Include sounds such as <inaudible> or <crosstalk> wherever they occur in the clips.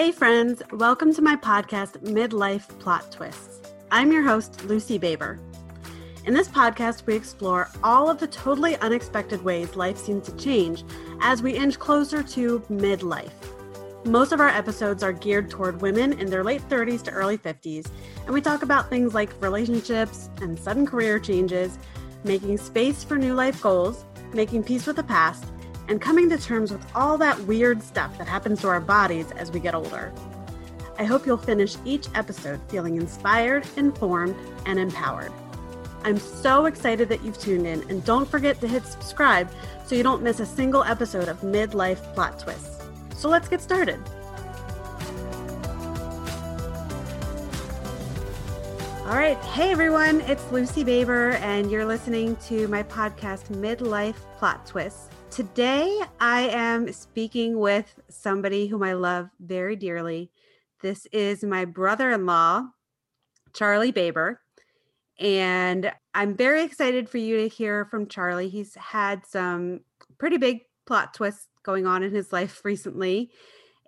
Hey, friends, welcome to my podcast, Midlife Plot Twists. I'm your host, Lucy Baber. In this podcast, we explore all of the totally unexpected ways life seems to change as we inch closer to midlife. Most of our episodes are geared toward women in their late 30s to early 50s, and we talk about things like relationships and sudden career changes, making space for new life goals, making peace with the past, and coming to terms with all that weird stuff that happens to our bodies as we get older. I hope you'll finish each episode feeling inspired, informed, and empowered. I'm so excited that you've tuned in, and don't forget to hit subscribe so you don't miss a single episode of Midlife Plot Twists. So let's get started. All right. Hey, everyone. It's Lucy Baber, and you're listening to my podcast, Midlife Plot Twists. Today, I am speaking with somebody whom I love very dearly. This is my brother in law, Charlie Baber. And I'm very excited for you to hear from Charlie. He's had some pretty big plot twists going on in his <laughs> life recently.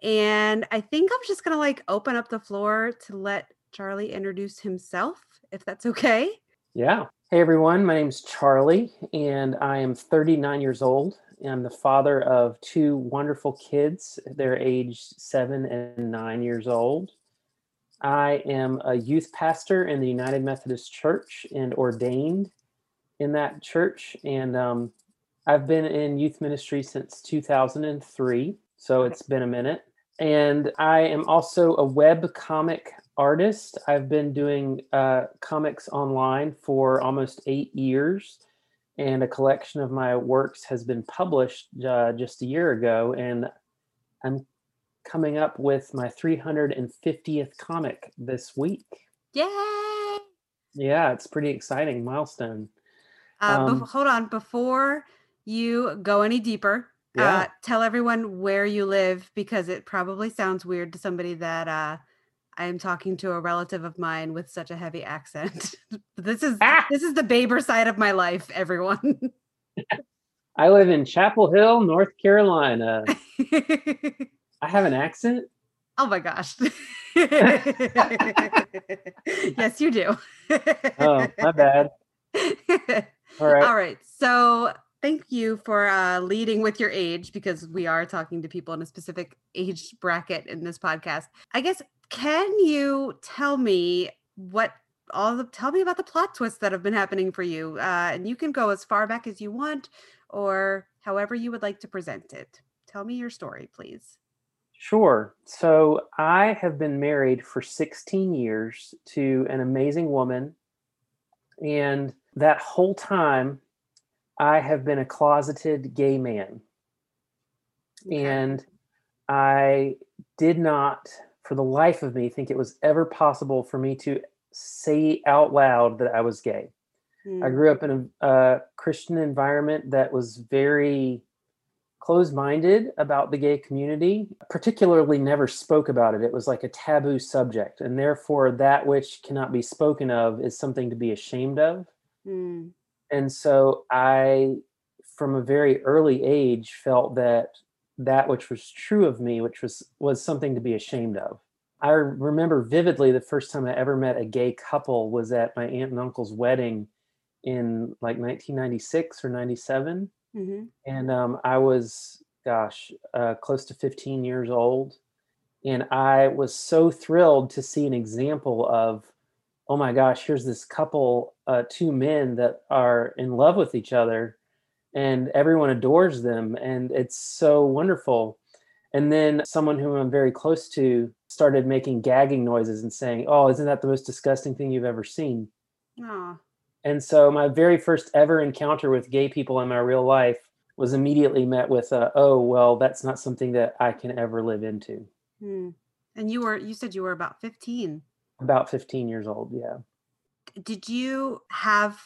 And I think I'm just going to like open up the floor to let Charlie introduce himself, if that's okay. Yeah. Hey, everyone. My name's Charlie, and I am 39 years old. I'm the father of two wonderful kids. They're aged seven and nine years old. I am a youth pastor in the United Methodist Church and ordained in that church. And um, I've been in youth ministry since 2003. So it's been a minute. And I am also a web comic artist. I've been doing uh, comics online for almost eight years and a collection of my works has been published uh, just a year ago and i'm coming up with my 350th comic this week. Yay! Yeah it's pretty exciting milestone. Uh, um, be- hold on before you go any deeper yeah. uh, tell everyone where you live because it probably sounds weird to somebody that uh, I am talking to a relative of mine with such a heavy accent. <laughs> this is ah! this is the Baber side of my life, everyone. <laughs> I live in Chapel Hill, North Carolina. <laughs> I have an accent. Oh my gosh. yes, you do. oh, my bad. All right. All right. So thank you for uh, leading with your age because we are talking to people in a specific age bracket in this podcast. I guess can you tell me what all the tell me about the plot twists that have been happening for you? Uh, and you can go as far back as you want or however you would like to present it. Tell me your story, please. Sure. So I have been married for 16 years to an amazing woman. And that whole time, I have been a closeted gay man. Okay. And I did not for the life of me think it was ever possible for me to say out loud that I was gay. Mm. I hmm. grew up in a, a Christian environment that was very closed minded about the gay community, particularly never spoke about it. It was like a taboo subject. And therefore, that which cannot be spoken of is something to be ashamed of. Mm. And so I, from a very early age, felt that that which was true of me, which was was something to be ashamed of. I remember vividly the first time I ever met a gay couple was at my aunt and uncle's wedding in like 1996 or 97, mm-hmm. and um, I was, gosh, uh, close to 15 years old, and I was so thrilled to see an example of, oh my gosh, here's this couple, uh, two men that are in love with each other and everyone adores them and it's so wonderful and then someone whom i'm very close to started making gagging noises and saying oh isn't that the most disgusting thing you've ever seen Aww. and so my very first ever encounter with gay people in my real life was immediately met with a, oh well that's not something that i can ever live into hmm. and you were you said you were about 15 about 15 years old yeah. Did you have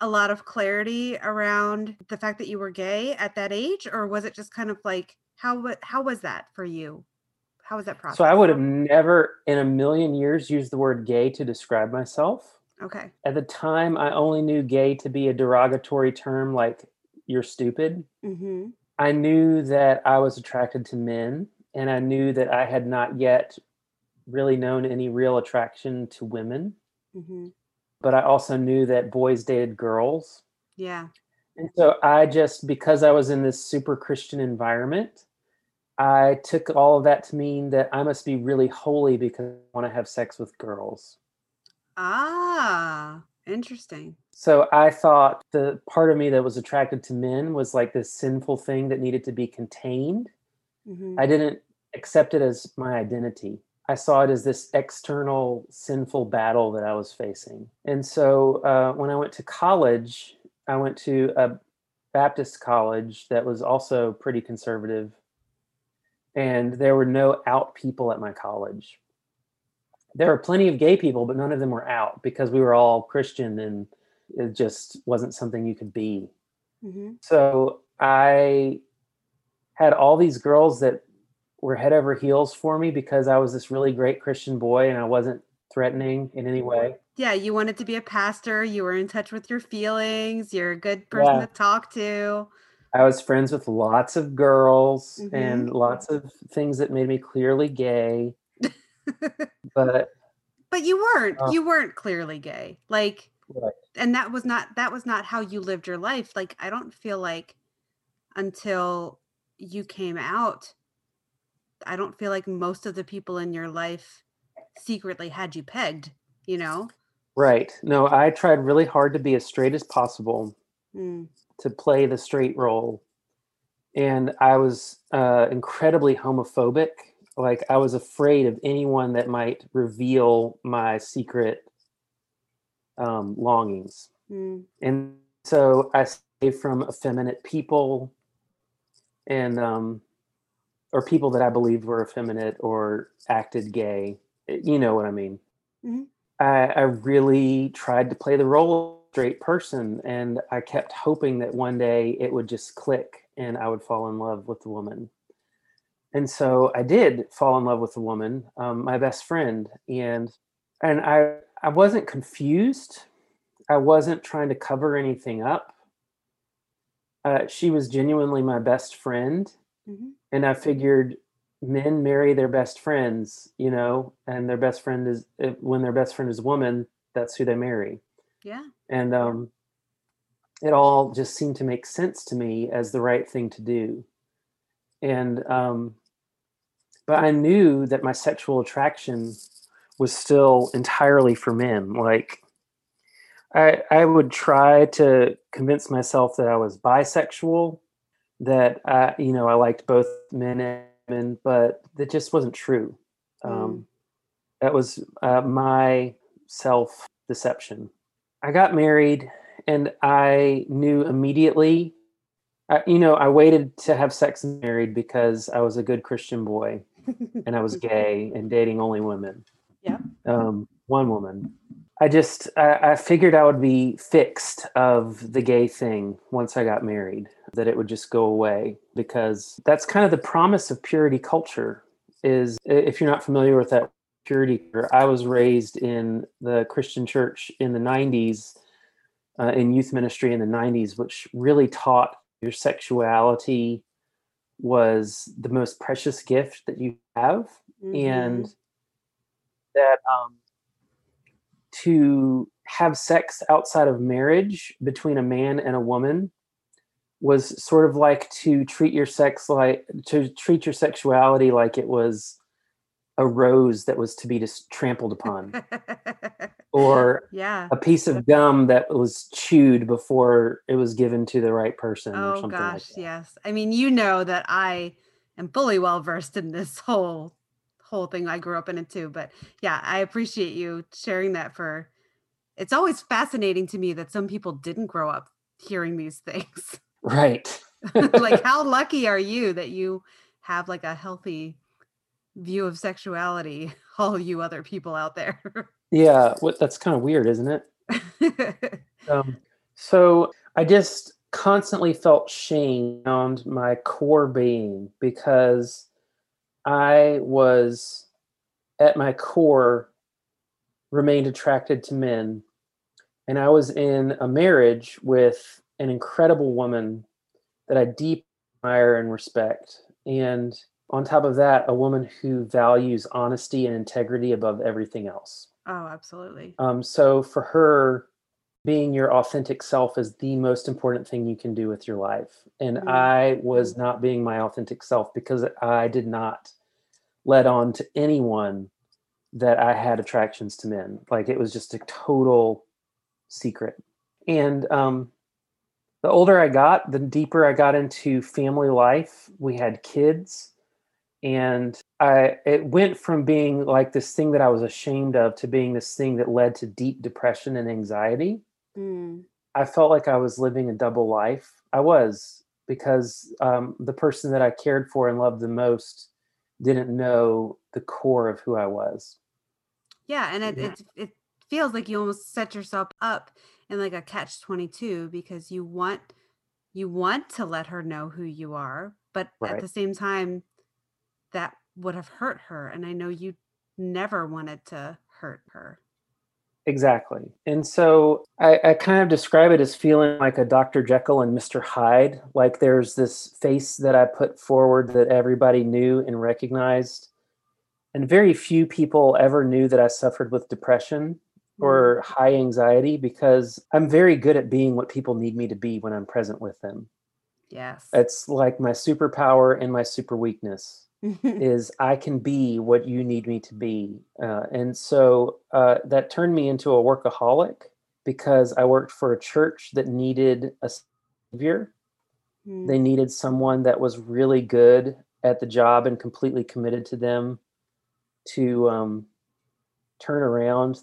a lot of clarity around the fact that you were gay at that age or was it just kind of like how how was that for you? How was that process so i would have never in a million years used the word gay to describe myself. Okay. At the time i only knew gay to be a derogatory term like you're stupid. Mm-hmm. i knew that i was attracted to men and I knew that I had not yet really known any real attraction to women. hmm But I also knew that boys dated girls. Yeah. And so I just, because I was in this super Christian environment, I took all of that to mean that I must be really holy because I want to have sex with girls. Ah, interesting. So I thought the part of me that was attracted to men was like this sinful thing that needed to be contained. hmm I didn't accept it as my identity. I saw it as this external sinful battle that I was facing. And so uh, when I went to college, I went to a Baptist college that was also pretty conservative. And there were no out people at my college. There were plenty of gay people, but none of them were out because we were all Christian and it just wasn't something you could be. hmm So I had all these girls that were head over heels for me because I was this really great Christian boy and I wasn't threatening in any way. Yeah, you wanted to be a pastor. You were in touch with your feelings. You're a good person Yeah. to talk to. I was friends with lots of girls Mhm. and lots of things that made me clearly gay. <laughs> But But you weren't. Uh, you weren't clearly gay. Like Right. and that was not that was not how you lived your life. Like I don't feel like until you came out I don't feel like most of the people in your life secretly had you pegged, you know? right. No, I tried really hard to be as straight as possible Mm, to play the straight role. And I was uh, incredibly homophobic. Like, I was afraid of anyone that might reveal my secret um, longings. mm, And so I stayed from effeminate people and, um, or people that I believed were effeminate or acted gay. You know what I mean? Mhm. I, I really tried to play the role of a straight person and I kept hoping that one day it would just click and I would fall in love with the woman. And so I did fall in love with the woman, um, my best friend, and and I I wasn't confused. I wasn't trying to cover anything up. Uh, she was genuinely my best friend, mhm. and I figured men marry their best friends, you know, and their best friend is when their best friend is a woman, that's who they marry. Yeah. And um, it all just seemed to make sense to me as the right thing to do. And um, but I knew that my sexual attraction was still entirely for men. Like I I would try to convince myself that I was bisexual, that I you know I liked both men and women, but that just wasn't true. Um, That was uh, my self deception. I got married and I knew immediately. I, you know, I waited to have sex and married because I was a good Christian boy <laughs> and I was gay and dating only women. Yeah. Um, one woman. I just I, I figured I would be fixed of the gay thing once I got married, that it would just go away because that's kind of the promise of purity culture. Is if you're not familiar with that purity, I was raised in the Christian church in the '90s, uh, in youth ministry in the '90s, which really taught your sexuality was the most precious gift that you have and Mhm. that um, to have sex outside of marriage between a man and a woman was sort of like to treat your sex like to treat your sexuality like it was a rose that was to be just trampled upon <laughs> or yeah. a piece of gum that was chewed before it was given to the right person or Oh something gosh, like that. yes. I mean, you know that I am fully well versed in this whole whole thing. I grew up in it too, but yeah, I appreciate you sharing that for it's always fascinating to me that some people didn't grow up hearing these things. <laughs> right <laughs> like <laughs> how lucky are you that you have like a healthy view of sexuality, all you other people out there. yeah what that's kind of weird isn't it Um, so I just constantly felt shame around my core being because I was at my core remained attracted to men. And I was in a marriage with an incredible woman that I deeply admire and respect. And on top of that, a woman who values honesty and integrity above everything else. Oh, absolutely. Um, so for her, being your authentic self is the most important thing you can do with your life. And Mm. I was not being my authentic self because I did not let on to anyone that I had attractions to men. Like it was just a total secret. And um, the older I got, the deeper I got into family life. We had kids, and I it went from being like this thing that I was ashamed of to being this thing that led to deep depression and anxiety. Mm. I felt like I was living a double life. I was because um, the person that I cared for and loved the most didn't know the core of who I was. Yeah, and it, Yeah. it it feels like you almost set yourself up in like a catch 22 because you want you want to let her know who you are, but at the same time that would have hurt her and I know you never wanted to hurt her. Exactly. And so I, I kind of describe it as feeling like a Dr. Jekyll and Mr. Hyde. Like there's this face that I put forward that everybody knew and recognized. And very few people ever knew that I suffered with depression or hmm. high anxiety because I'm very good at being what people need me to be when I'm present with them. Yes. It's like my superpower and my super weakness is I can be what you need me to be. Uh, and so uh, that turned me into a workaholic because I worked for a church that needed a savior. Mm. They needed someone that was really good at the job and completely committed to them to um, turn around.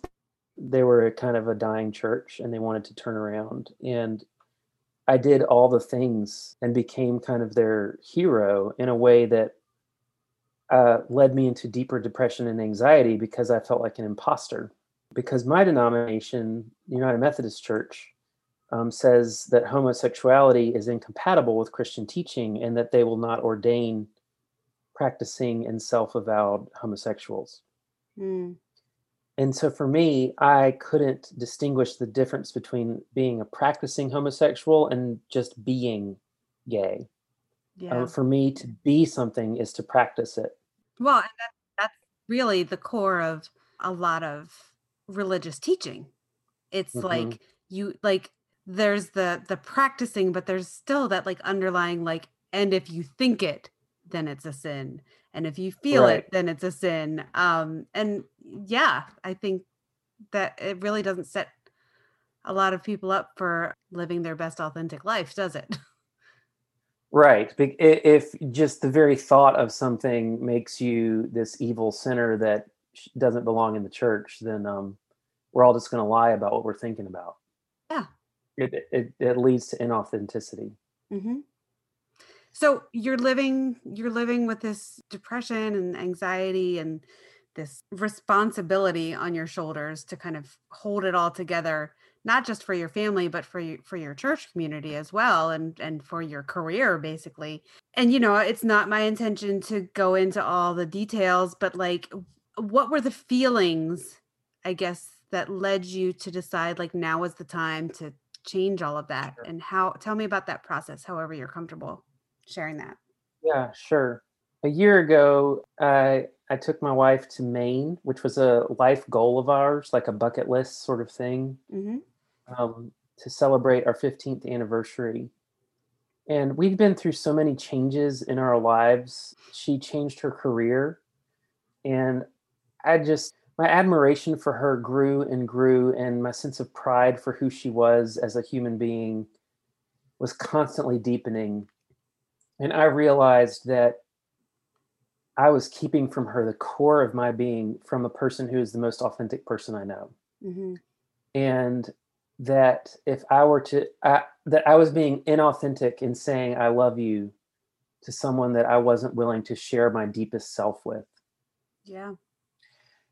They were a kind of a dying church and they wanted to turn around. And I did all the things and became kind of their hero in a way that uh, led me into deeper depression and anxiety because I felt like an imposter. Because my denomination, United Methodist Church, um, says that homosexuality is incompatible with Christian teaching and that they will not ordain practicing and self avowed homosexuals. Mm. And so for me, I couldn't distinguish the difference between being a practicing homosexual and just being gay. Yeah. Um, for me, to be something is to practice it. Well, and that, that's really the core of a lot of religious teaching. It's Mhm. like you like there's the the practicing, but there's still that like underlying like, and if you think it, then it's a sin, and if you feel Right. it, then it's a sin. Um, and yeah, I think that it really doesn't set a lot of people up for living their best authentic life, does it? <laughs> Right. If just the very thought of something makes you this evil sinner that doesn't belong in the church, then um, we're all just going to lie about what we're thinking about. Yeah. It, it, it leads to inauthenticity. Mm-hmm. So you're living you're living with this depression and anxiety and this responsibility on your shoulders to kind of hold it all together, not just for your family, but for you for your church community as well, and and for your career basically. And you know, it's not my intention to go into all the details, but like, what were the feelings, I guess, that led you to decide like now is the time to change all of that Sure. and how tell me about that process however you're comfortable sharing that Yeah, sure. A year ago, I I took my wife to Maine, which was a life goal of ours, like a bucket list sort of thing. mm-hmm. Um, to celebrate our 15th anniversary. And we've been through so many changes in our lives. She changed her career. And I just, my admiration for her grew and grew, and my sense of pride for who she was as a human being was constantly deepening. And I realized that I was keeping from her the core of my being from a person who is the most authentic person I know Mm-hmm. and that if I were to I, that I was being inauthentic in saying I love you to someone that I wasn't willing to share my deepest self with. yeah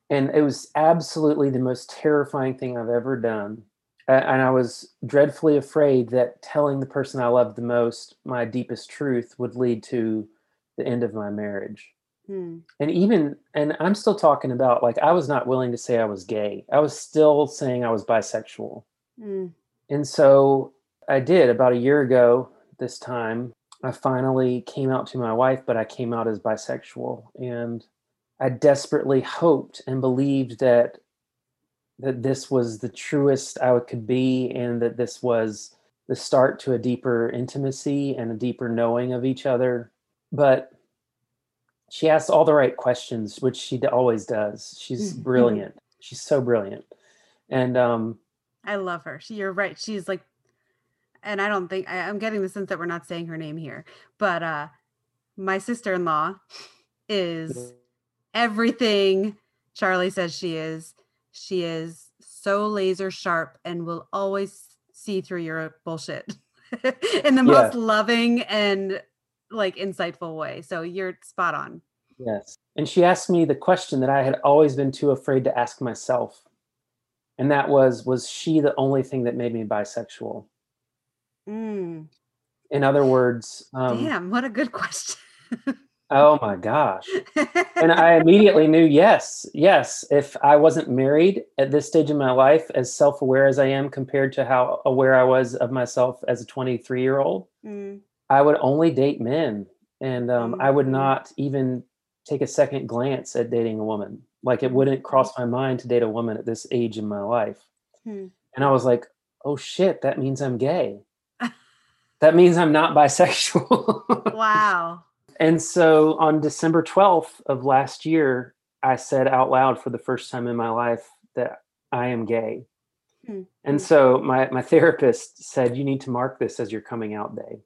And it was absolutely the most terrifying thing I've ever done. And I was dreadfully afraid that telling the person I loved the most my deepest truth would lead to the end of my marriage. Hmm. and even and i'm still talking about like i was not willing to say i was gay i was still saying i was bisexual Mm. and so i did about a year ago this time I finally came out to my wife, but I came out as bisexual. And I desperately hoped and believed that that this was the truest I could be and that this was the start to a deeper intimacy and a deeper knowing of each other. But she asked all the right questions, which she always does. She's Mhm. brilliant. She's so brilliant. And um, I love her. She, you're right. She's like, and I don't think I, I'm getting the sense that we're not saying her name here, but uh, my sister-in-law is everything Charlie says she is. She is so laser sharp and will always see through your bullshit <laughs> in the most Yeah. loving and like insightful way. So you're spot on. Yes. And she asked me the question that I had always been too afraid to ask myself. And that was Was she the only thing that made me bisexual? Mm, In other words, um, damn, what a good question. oh my gosh. And I <laughs> immediately knew yes, yes. If I wasn't married at this stage in my life, as self aware as I am compared to how aware I was of myself as a 23 year old, Mm, I would only date men. And um, I would Mhm. not even take a second glance at dating a woman. Like it wouldn't cross my mind to date a woman at this age in my life. Hmm. And I was like, oh shit, that means I'm gay. <laughs> that means I'm not bisexual. wow. <laughs> and so on December 12th of last year, I said out loud for the first time in my life that I am gay. Hmm. And so my, my therapist said, you need to mark this as your coming out day.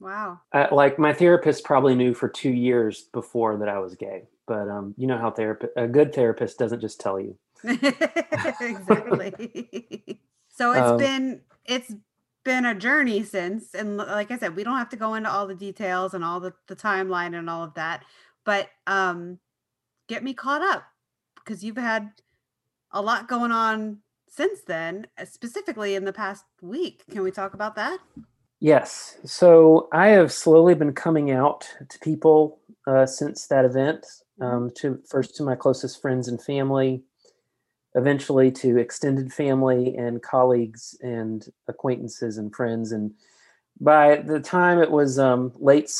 Wow. uh, like my therapist probably knew for two years before that I was gay, but um, you know how therapist a good therapist doesn't just tell you. <laughs> exactly. <laughs> so it's Um, been it's been a journey since and like I said, we don't have to go into all the details and all the, the timeline and all of that. But um get me caught up because you've had a lot going on since then, uh, specifically in the past week. Can we talk about that? Yes, so I have slowly been coming out to people uh, since that event. Mhm. Um, to first to my closest friends and family, eventually to extended family and colleagues and acquaintances and friends. And by the time it was um, late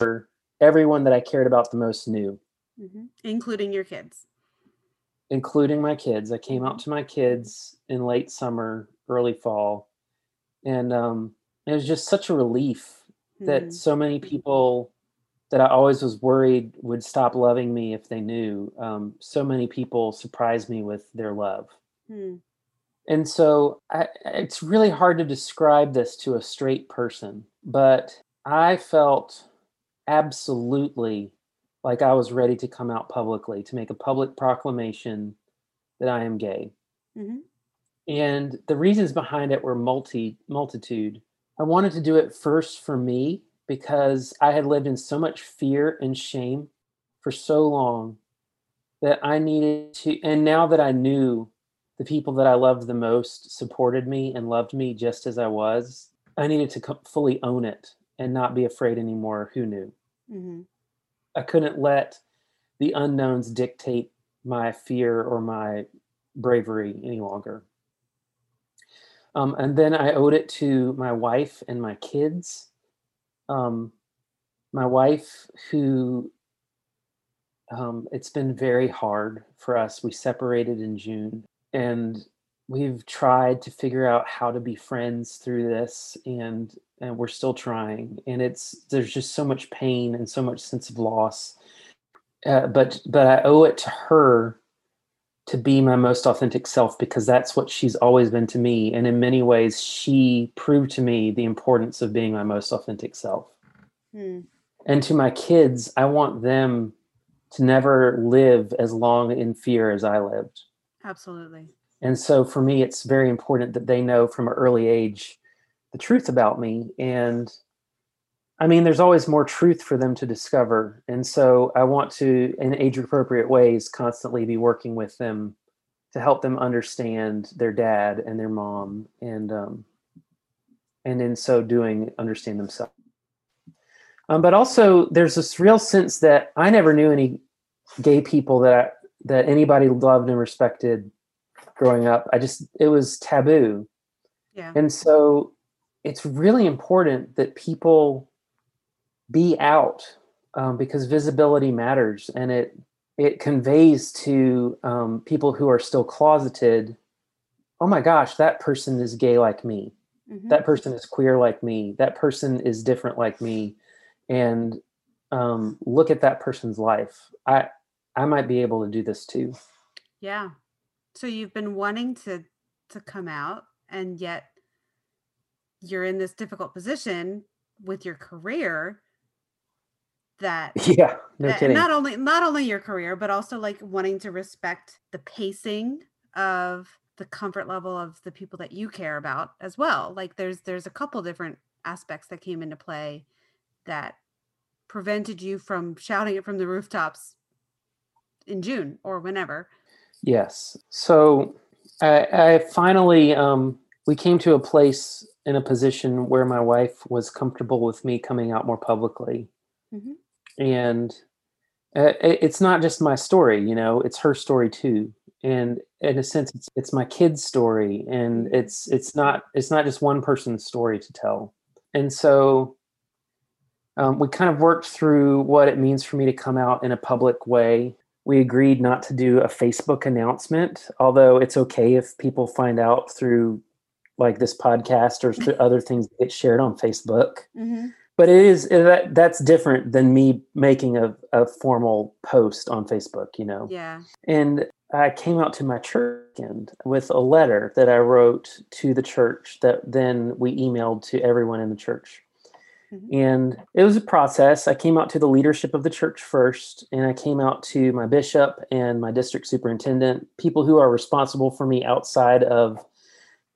summer, everyone that I cared about the most knew. Mhm. Including your kids. including my kids. I came out to my kids in late summer, early fall, and um, it was just such a relief that Mhm. so many people that I always was worried would stop loving me if they knew. Um, so many people surprised me with their love. Hmm. And so I, it's really hard to describe this to a straight person, but I felt absolutely like I was ready to come out publicly to make a public proclamation that I am gay. Mhm. And the reasons behind it were multi multitude. I wanted to do it first for me because I had lived in so much fear and shame for so long that I needed to and now that I knew the people that I loved the most supported me and loved me just as I was, I needed to fully own it and not be afraid anymore who knew. Mhm. I couldn't let the unknowns dictate my fear or my bravery any longer. Um, and then I owed it to my wife and my kids. Um, my wife, who um, it's been very hard for us. We separated in June, and we've tried to figure out how to be friends through this, and and we're still trying. And it's there's just so much pain and so much sense of loss. Uh, but but I owe it to her to be my most authentic self because that's what she's always been to me. And in many ways, she proved to me the importance of being my most authentic self. Hmm. And to my kids, I want them to never live as long in fear as I lived. Absolutely. And so for me, it's very important that they know from an early age the truth about me. And I mean, there's always more truth for them to discover. And so I want to, in age appropriate ways, constantly be working with them to help them understand their dad and their mom and um, and in so doing understand themselves um, but also there's this real sense that i never knew any gay people that I, that anybody loved and respected growing up i just it was taboo Yeah. and so it's really important that people be out um, because visibility matters and it it conveys to um, people who are still closeted oh my gosh that person is gay like me. Mm-hmm. that person is queer like me. That person is different like me. And um, look at that person's life. I i might be able to do this too. Yeah. So you've been wanting to to come out and yet you're in this difficult position with your career that <laughs> yeah no that, kidding. not only not only your career but also like wanting to respect the pacing of the comfort level of the people that you care about as well. Like there's there's a couple different aspects that came into play that prevented you from shouting it from the rooftops in June or whenever. Yes. So i, I finally um we came to a place in a position where my wife was comfortable with me coming out more publicly. Mm-hmm and uh, it's not just my story you know it's her story too and in a sense it's, it's my kid's story and mm-hmm. it's it's not it's not just one person's story to tell and so um, we kind of worked through what it means for me to come out in a public way. We agreed not to do a facebook announcement although it's okay if people find out through like this podcast or <laughs> other things that get shared on facebook. Mm-hmm but it is that that's different than me making a, a formal post on facebook you know? Yeah. And i came out to my church and with a letter that i wrote to the church that then we emailed to everyone in the church. Mm-hmm. and it was a process. I came out to the leadership of the church first and i came out to my bishop and my district superintendent people who are responsible for me outside of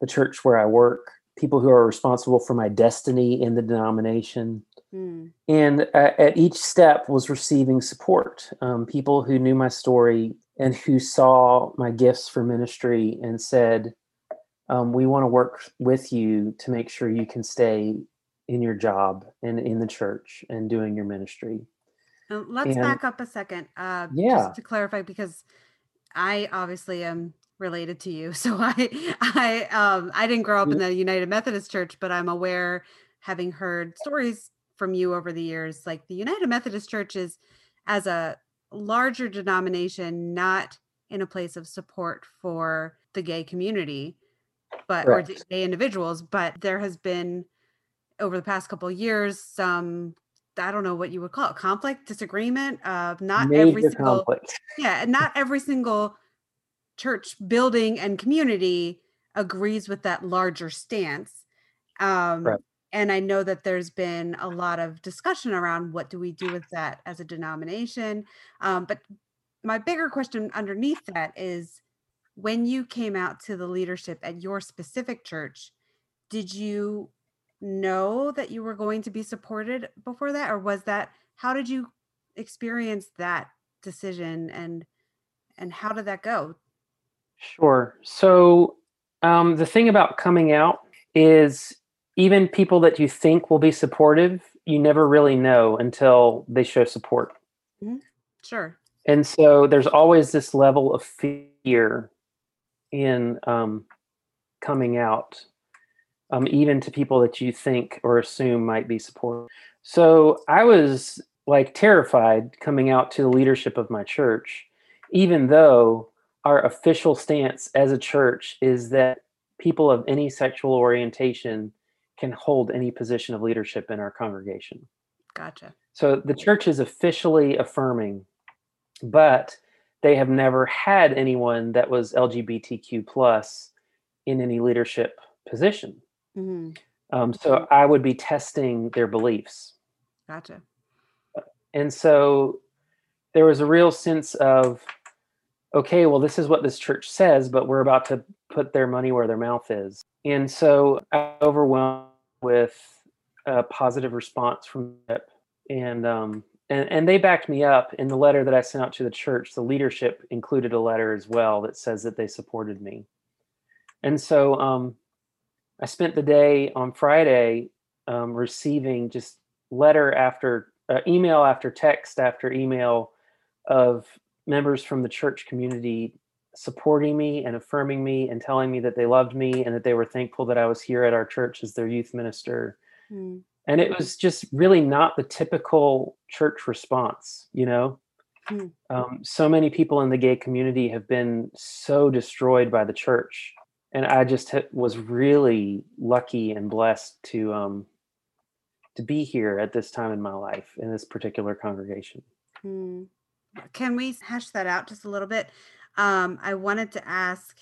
the church where i work people who are responsible for my destiny in the denomination. Mm. And at each step was receiving support. Um, people who knew my story and who saw my gifts for ministry and said, um, "We want to work with you to make sure you can stay in your job and in the church and doing your ministry." Uh, let's and, back up a second. Uh, yeah, just to clarify, because I obviously am related to you. <laughs> So I I um I didn't grow up in the United Methodist Church, but I'm aware having heard stories from you over the years like the United Methodist Church is as a larger denomination not in a place of support for the gay community but Correct. or gay individuals, but there has been over the past couple years some I don't know what you would call it conflict, disagreement. Uh, not Major every single conflict. yeah, not every single church building and community agrees with that larger stance. Um, right. And I know that there's been a lot of discussion around what do we do with that as a denomination. Um, but my bigger question underneath that is when you came out to the leadership at your specific church, did you know that you were going to be supported before that? Or was that, how did you experience that decision and and how did that go Sure. So um, the thing about coming out is even people that you think will be supportive, you never really know until they show support. Mm-hmm. Sure. And so there's always this level of fear in um, coming out, um, even to people that you think or assume might be supportive. So I was like terrified coming out to the leadership of my church, even though our official stance as a church is that people of any sexual orientation can hold any position of leadership in our congregation. Gotcha. So the church is officially affirming, but they have never had anyone that was LGBTQ plus in any leadership position. Mm-hmm. Um, so I would be testing their beliefs. Gotcha. And so there was a real sense of okay, well, this is what this church says, but we're about to put their money where their mouth is. And so I overwhelmed with a positive response from it. And, um, and, and they backed me up in the letter that I sent out to the church. The leadership included a letter as well that says that they supported me. And so um, I spent the day on Friday um, receiving just letter after uh, email after text after email of members from the church community supporting me and affirming me and telling me that they loved me and that they were thankful that I was here at our church as their youth minister. Mm. and it was just really not the typical church response you know mm. um, so many people in the gay community have been so destroyed by the church and i just was really lucky and blessed to um, to be here at this time in my life in this particular congregation mm. Can we hash that out just a little bit um, i wanted to ask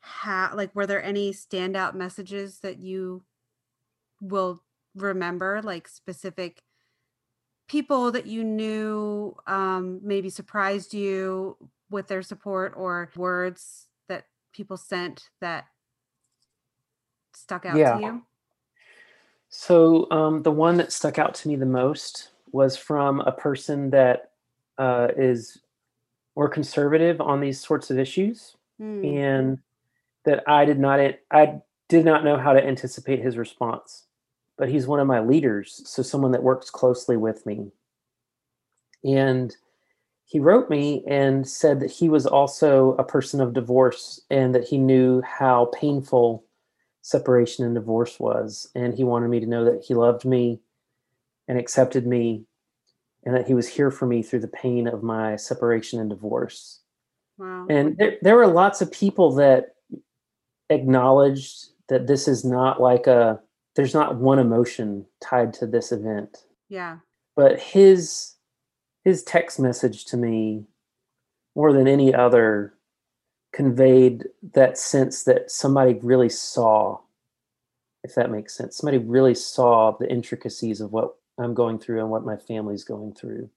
how like were there any standout messages that you will remember like specific people that you knew um, maybe surprised you with their support or words that people sent that stuck out yeah. to you? So um, the one that stuck out to me the most was from a person that uh, is more conservative on these sorts of issues, mm. and that I did not I did not know how to anticipate his response but he's one of my leaders, so someone that works closely with me. And he wrote me and said that he was also a person of divorce and that he knew how painful separation and divorce was. And he wanted me to know that he loved me and accepted me and that he was here for me through the pain of my separation and divorce. Wow. And there, there were lots of people that acknowledged that this is not like a there's not one emotion tied to this event. Yeah. But his his text message to me more than any other conveyed that sense that somebody really saw if that makes sense. Somebody really saw the intricacies of what I'm going through and what my family's going through.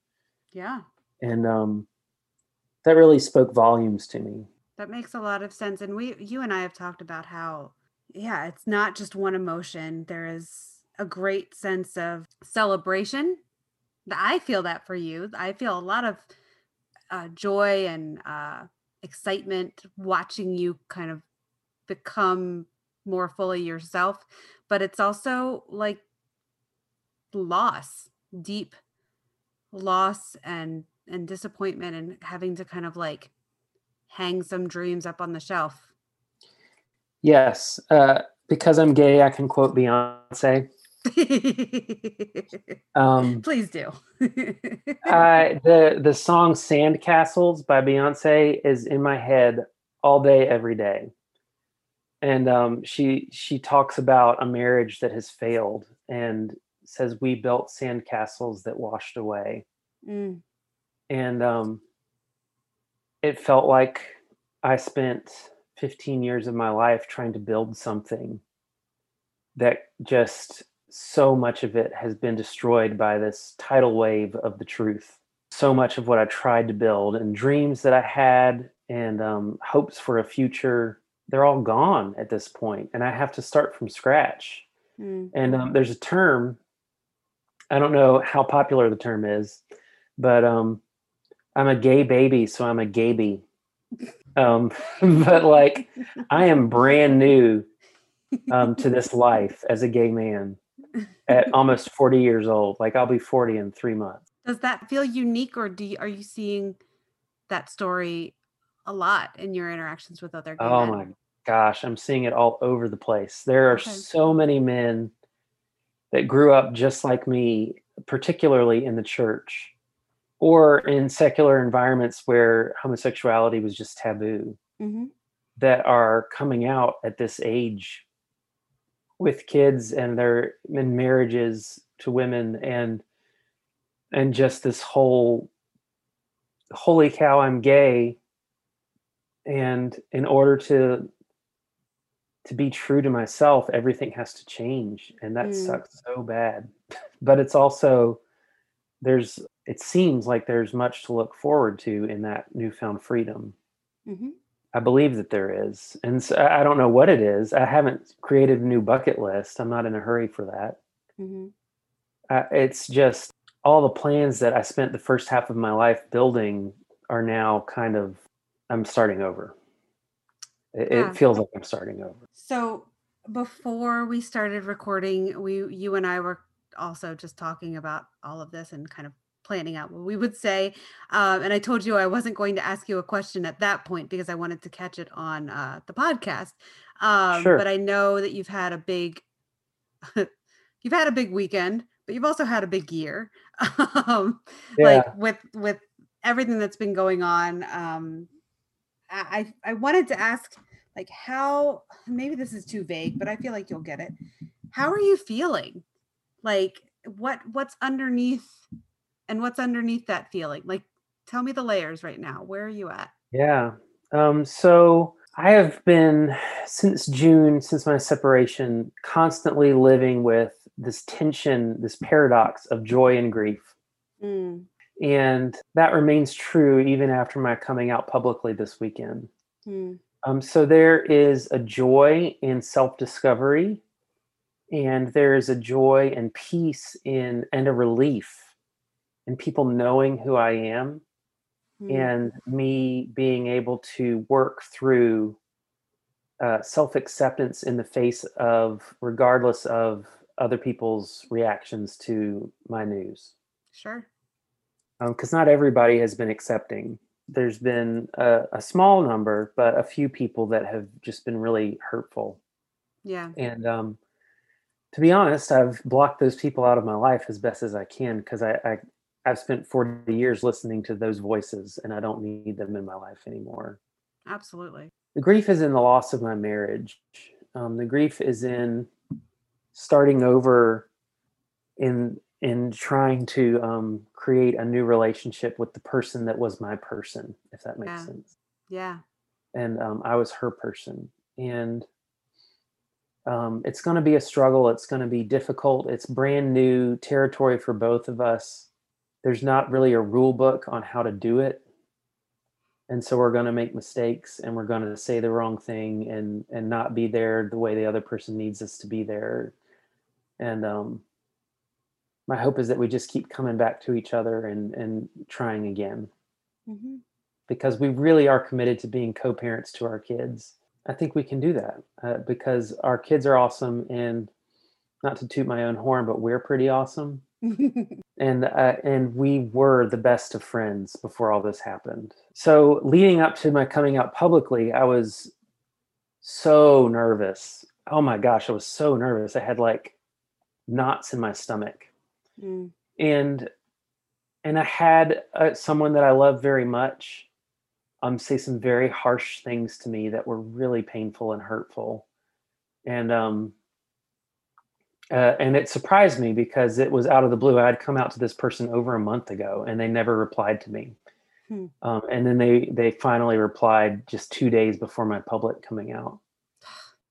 Yeah. And um that really spoke volumes to me. That makes a lot of sense and we you and I have talked about how yeah, it's not just one emotion. There is a great sense of celebration. I feel that for you. I feel a lot of uh, joy and uh, excitement watching you kind of become more fully yourself. But it's also like loss, deep loss and and disappointment and having to kind of like hang some dreams up on the shelf Yes, uh, because I'm gay, I can quote Beyonce. <laughs> um, Please do. <laughs> I, the the song "Sandcastles" by Beyonce is in my head all day, every day, and um, she she talks about a marriage that has failed and says we built sandcastles that washed away, mm. and um, it felt like I spent 15 years of my life trying to build something that just so much of it has been destroyed by this tidal wave of the truth. So much of what I tried to build and dreams that I had and um, hopes for a future, they're all gone at this point, and I have to start from scratch. Mm. And um, there's a term, I don't know how popular the term is, but um, I'm a gay baby, so I'm a gaby. Um, <laughs> but like, I am brand new um, to this life as a gay man at almost 40 years old. Like, I'll be 40 in three months. Does that feel unique, or do you, are you seeing that story a lot in your interactions with other? oh men? my gosh, I'm seeing it all over the place. There are okay. so many men that grew up just like me, particularly in the church or in secular environments where homosexuality was just taboo mm-hmm. that are coming out at this age with kids and their in marriages to women and and just this whole holy cow i'm gay and in order to to be true to myself everything has to change and that mm. sucks so bad <laughs> but it's also there's it seems like there's much to look forward to in that newfound freedom. Mm-hmm. I believe that there is. And so I don't know what it is. I haven't created a new bucket list. I'm not in a hurry for that. Mm-hmm. Uh, it's just all the plans that I spent the first half of my life building are now kind of, I'm starting over. It, yeah. it feels like I'm starting over. So before we started recording, we, you and I were also just talking about all of this and kind of planning out what we would say. Um, and I told you I wasn't going to ask you a question at that point because I wanted to catch it on uh, the podcast. Um, sure. But I know that you've had a big <laughs> you've had a big weekend, but you've also had a big year. <laughs> um, Yeah. Like with with everything that's been going on. Um, I I I wanted to ask, like, how maybe this is too vague, but I feel like you'll get it. How are you feeling? Like, what what's underneath, and what's underneath that feeling? Like, tell me the layers right now. Where are you at? Yeah. Um, so I have been since June, since my separation, constantly living with this tension, this paradox of joy and grief. Mm, And that remains true even after my coming out publicly this weekend. mm, Um, so there is a joy in self discovery, and there is a joy and peace in, and a relief in people knowing who I am mm, and me being able to work through uh, self acceptance in the face of, regardless of other people's reactions to my news. sure. Because not everybody has been accepting. There's been a, a small number, but a few people that have just been really hurtful. Yeah. And um, to be honest, I've blocked those people out of my life as best as I can because I, I I've spent 40 years listening to those voices, and I don't need them in my life anymore. Absolutely. The grief is in the loss of my marriage. Um, the grief is in starting over in in trying to um, create a new relationship with the person that was my person, if that makes Yeah. sense. Yeah. and um, I was her person. And um, it's going to be a struggle. It's going to be difficult. It's brand new territory for both of us. There's not really a rule book on how to do it. And so we're going to make mistakes and we're going to say the wrong thing and and not be there the way the other person needs us to be there. And um, my hope is that we just keep coming back to each other and and trying again hmm because we really are committed to being co-parents to our kids. I think we can do that uh, because our kids are awesome, and not to toot my own horn, but we're pretty awesome, <laughs> and uh, and we were the best of friends before all this happened. So leading up to my coming out publicly, I was so nervous. Oh my gosh, I was so nervous. I had like knots in my stomach Mm, and and I had uh, someone that I love very much um say some very harsh things to me that were really painful and hurtful, and um uh, and it surprised me because it was out of the blue. I had come out to this person over a month ago, and they never replied to me. Hmm. Um, and then they they finally replied just two days before my public coming out.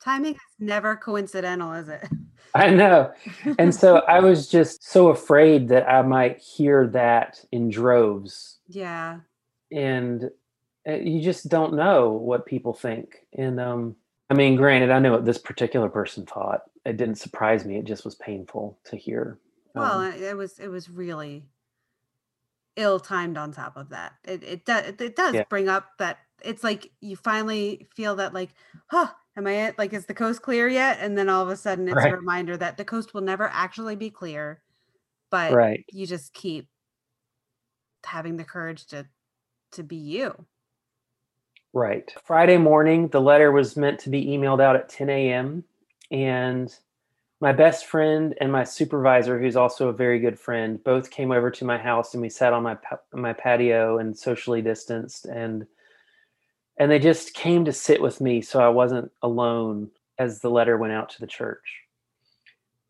Timing is never coincidental, is it? <laughs> I know. And so I was just so afraid that I might hear that in droves. Yeah. And uh, you just don't know what people think. And um, I mean, granted, I know what this particular person thought. It didn't surprise me. It just was painful to hear. Well, Um, it it was it was really ill timed on top of that. It it does it, it does Yeah. bring up that it's like you finally feel that like, huh, am I at like is the coast clear yet? And then all of a sudden it's Right. a reminder that the coast will never actually be clear, but right. you just keep having the courage to to be you. Right. Friday morning, the letter was meant to be emailed out at 10 a.m. And my best friend and my supervisor, who's also a very good friend, both came over to my house and we sat on my my patio and socially distanced and and they just came to sit with me so I wasn't alone as the letter went out to the church.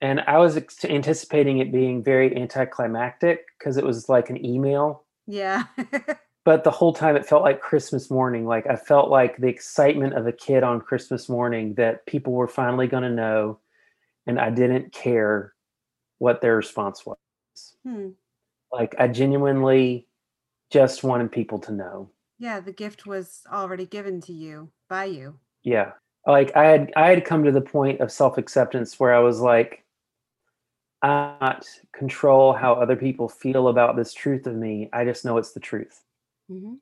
And I was ex- anticipating it being very anticlimactic because it was like an email Yeah. <laughs> but the whole time it felt like Christmas morning. Like I felt like the excitement of a kid on Christmas morning that people were finally going to know, and I didn't care what their response was. Hmm. Like I genuinely just wanted people to know. Yeah, the gift was already given to you by you. Yeah. Like I had I had come to the point of self-acceptance where I was like I not control how other people feel about this truth of me. I just know it's the truth. hmm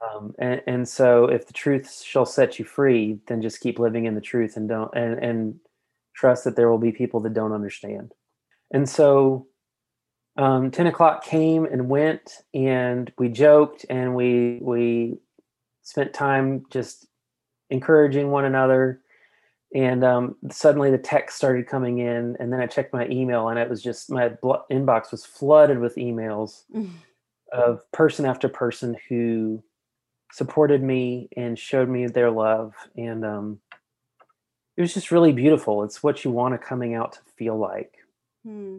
um, and, and so if the truth shall set you free then just keep living in the truth and don't and, and trust that there will be people that don't understand and so um, 10 o'clock came and went and we joked and we we spent time just encouraging one another. And um, suddenly the text started coming in and then i checked my email and it was just my blo- inbox was flooded with emails of person after person who supported me and showed me their love. And um, it was just really beautiful. It's what you want a coming out to feel like. Hmm.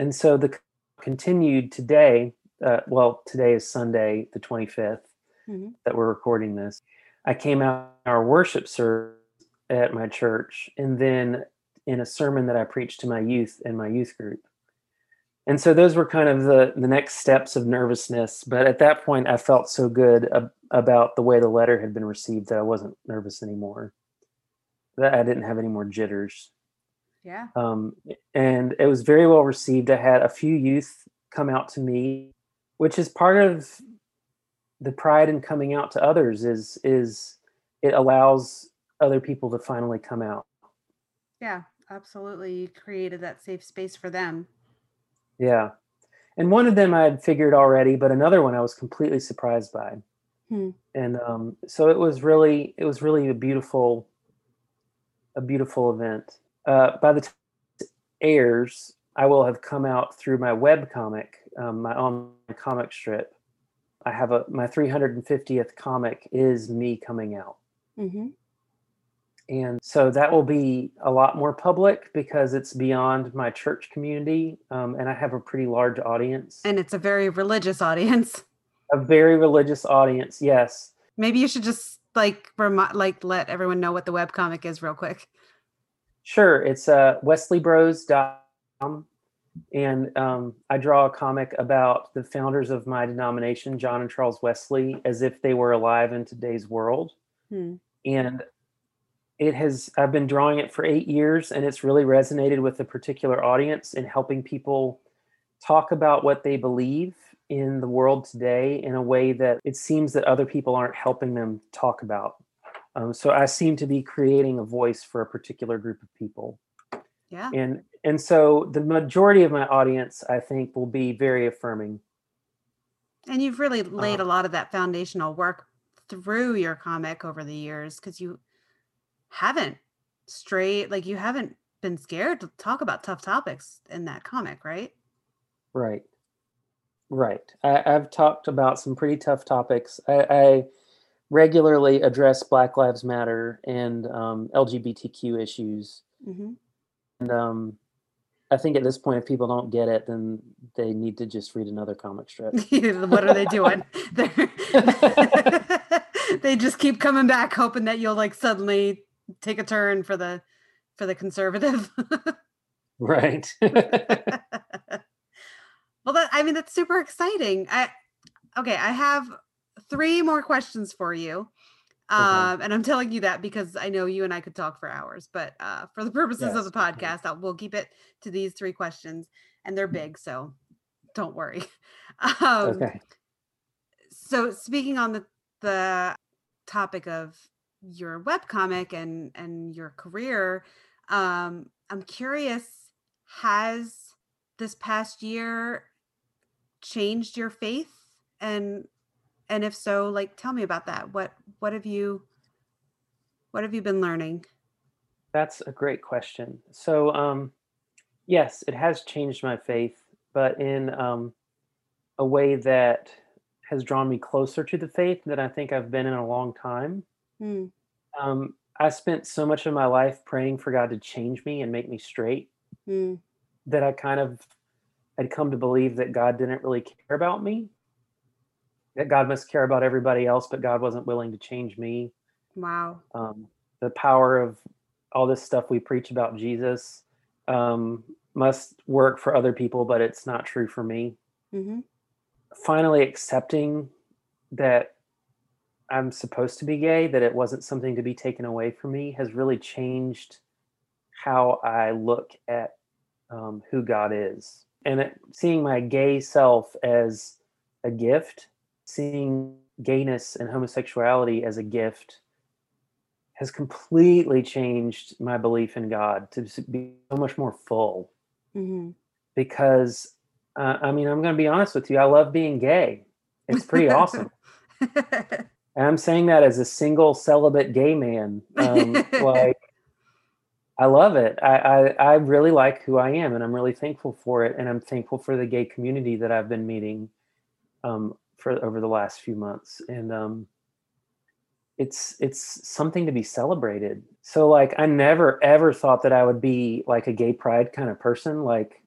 And so the continued today uh, well today is sunday the 25th Mhm. that we're recording this. I came out our worship service at my church and then in a sermon that i preached to my youth in my youth group. And so those were kind of the the next steps of nervousness but at that point i felt so good ab- about the way the letter had been received that i wasn't nervous anymore. That i didn't have any more jitters Yeah. um, and it was very well received. I had a few youth come out to me, which is part of the pride in coming out to others. Is is it allows other people to finally come out. Yeah. Absolutely. You created that safe space for them. Yeah, and one of them I had figured already, but another one I was completely surprised by. Hmm. And um, so it was really it was really a beautiful a beautiful event. Uh, by the time it airs, I will have come out through my web comic, um, my online comic strip. I have a my 350th comic is me coming out, Mm-hmm. and so that will be a lot more public because it's beyond my church community, um, and I have a pretty large audience, And it's a very religious audience. <laughs> a very religious audience. Yes, Maybe you should just like remind, like let everyone know what the web comic is real quick. Sure, it's uh, wesleybros.com. And um, I draw a comic about the founders of my denomination, John and Charles Wesley, as if they were alive in today's world. Hmm. And it has, I've been drawing it for eight years, and it's really resonated with a particular audience in helping people talk about what they believe in the world today in a way that it seems that other people aren't helping them talk about. Um, so I seem to be creating a voice for a particular group of people. Yeah. and and so the majority of my audience i think will be very affirming. And you've really laid Uh, a lot of that foundational work through your comic over the years because you haven't straight like you haven't been scared to talk about tough topics in that comic, right? right. Right. I, i've talked about some pretty tough topics. I, I regularly address black lives matter and um, lgbtq issues Mm-hmm. and um, i think at this point if people don't get it then they need to just read another comic strip <laughs> what are they doing? <laughs> <laughs> They just keep coming back, hoping that you'll like suddenly take a turn for the for the conservative. right well, that I mean that's super exciting. I okay, I have three more questions for you. Um, and I'm telling you that because I know you and I could talk for hours, but uh, for the purposes of Yes, the okay. podcast, I'll, we'll keep it to these three questions, and they're big, so don't worry. <laughs> Um, okay so speaking on the the topic of your webcomic and and your career um i'm curious has this past year changed your faith and and if so like tell me about that what what have you what have you been learning That's a great question. So, um, yes, it has changed my faith, but in um, a way that has drawn me closer to the faith that I think I've been in a long time. Hmm. Um, I spent so much of my life praying for God to change me and make me straight Hmm. that I kind of had come to believe that God didn't really care about me, that God must care about everybody else, but God wasn't willing to change me. wow um, the power of all this stuff we preach about Jesus um, must work for other people, but it's not true for me. hmm Finally, accepting that I'm supposed to be gay, that it wasn't something to be taken away from me, has really changed how I look at um, who God is. And it, seeing my gay self as a gift, seeing gayness and homosexuality as a gift has completely changed my belief in God to be so much more full hmm because uh, I mean, I'm going to be honest with you. I love being gay. It's pretty awesome. <laughs> And I'm saying that as a single celibate gay man. Um, <laughs> like, I love it. I, I, I really like who I am, and I'm really thankful for it. And I'm thankful for the gay community that I've been meeting um, for over the last few months. And um, it's it's something to be celebrated. So like, I never ever thought that I would be like a gay pride kind of person. Like,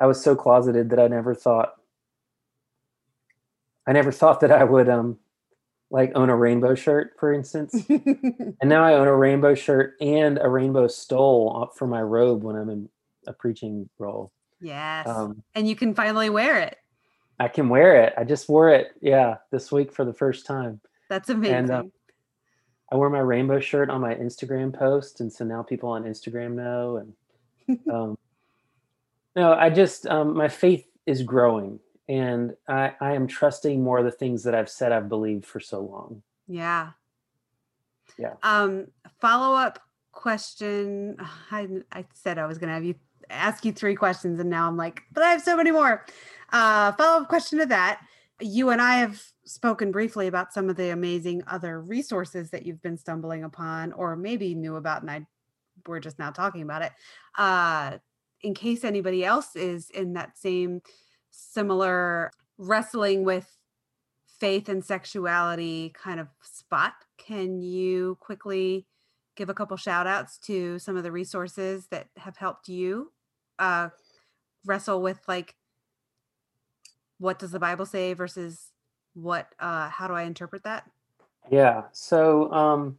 I was so closeted that I never thought I never thought that I would um like own a rainbow shirt, for instance. <laughs> and now I own a rainbow shirt and a rainbow stole for my robe when I'm in a preaching role. Yes. Um, and you can finally wear it. I can wear it. I just wore it, yeah, this week for the first time. That's amazing. And, um, I wore my rainbow shirt on my Instagram post, and so now people on Instagram know. And <laughs> um, no, I just um, my faith is growing, and I, I am trusting more of the things that I've said I've believed for so long. Yeah. Yeah. Um, follow up question. <sighs> I I said I was gonna have you ask you three questions, and now I'm like, but I have so many more. Uh, follow up question to that. You and I have spoken briefly about some of the amazing other resources that you've been stumbling upon, or maybe knew about, and I we're just now talking about it. Uh, in case anybody else is in that same similar wrestling with faith and sexuality kind of spot. Can you quickly give a couple shout outs to some of the resources that have helped you uh, wrestle with like what does the Bible say versus what uh, how do I interpret that? Yeah. So um,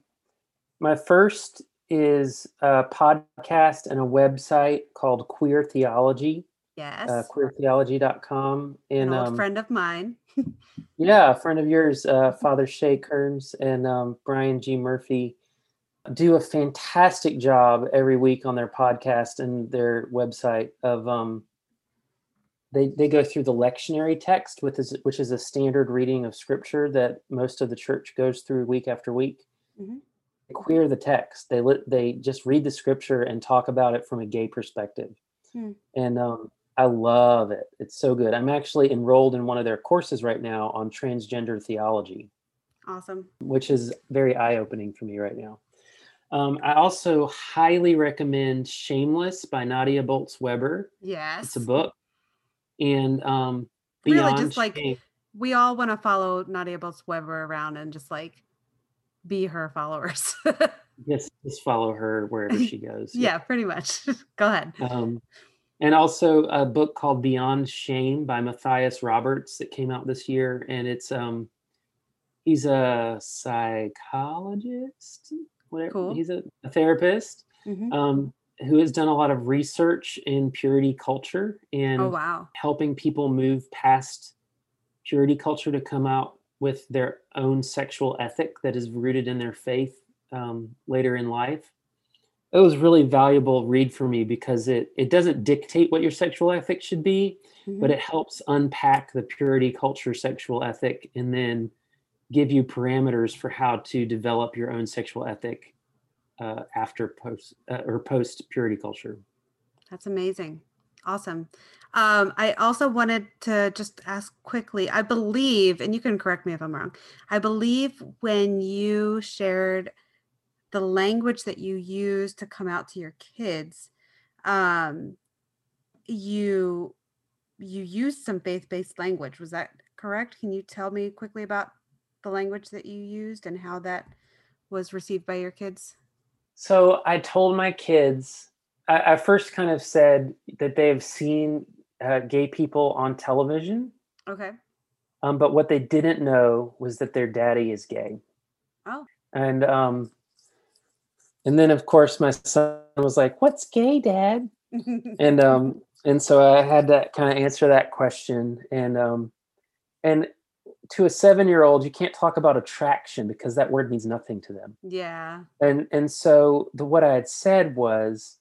my first is a podcast and a website called Queer Theology. Yes. Uh, queertheology.com. And, An old um, friend of mine. <laughs> yeah, a friend of yours, uh, Father Shay Kearns and um, Brian G. Murphy do a fantastic job every week on their podcast and their website of um, they, they go through the lectionary text with is, which is a standard reading of scripture that most of the church goes through week after week mm-hmm. queer the text they they just read the scripture and talk about it from a gay perspective hmm. and um, I love it. It's so good. I'm actually enrolled in one of their courses right now on transgender theology. Awesome. Which is very eye opening for me right now. Um, I also highly recommend Shameless by Nadia Bolz Weber. Yes. It's a book. And um, really just like we all want to follow Nadia Bolz Weber around and just like be her followers. <laughs> yes, just follow her wherever she goes. yeah, pretty much. <laughs> Go ahead. Um, and also a book called Beyond Shame by Matthias Roberts that came out this year, and it's um, he's a psychologist, whatever. Cool. He's a, a therapist mm-hmm. um, who has done a lot of research in purity culture and oh, wow. helping people move past purity culture to come out with their own sexual ethic that is rooted in their faith um, later in life it was really valuable read for me because it it doesn't dictate what your sexual ethic should be mm-hmm. but it helps unpack the purity culture sexual ethic and then give you parameters for how to develop your own sexual ethic uh, after post uh, or post purity culture. That's amazing. Awesome. Um, i also wanted to just ask quickly i believe and you can correct me if i'm wrong i believe when you shared the language that you use to come out to your kids um you you used some faith-based language. Was that correct? Can you tell me quickly about the language that you used and how that was received by your kids so i told my kids i, I first kind of said that they have seen uh, gay people on television. Okay. Um, but what they didn't know was that their daddy is gay. Oh. And um, and then of course my son was like what's gay dad? <laughs> And um and so i had to kind of answer that question. And um and to a seven year old you can't talk about attraction because that word means nothing to them. Yeah. And and so the what i had said was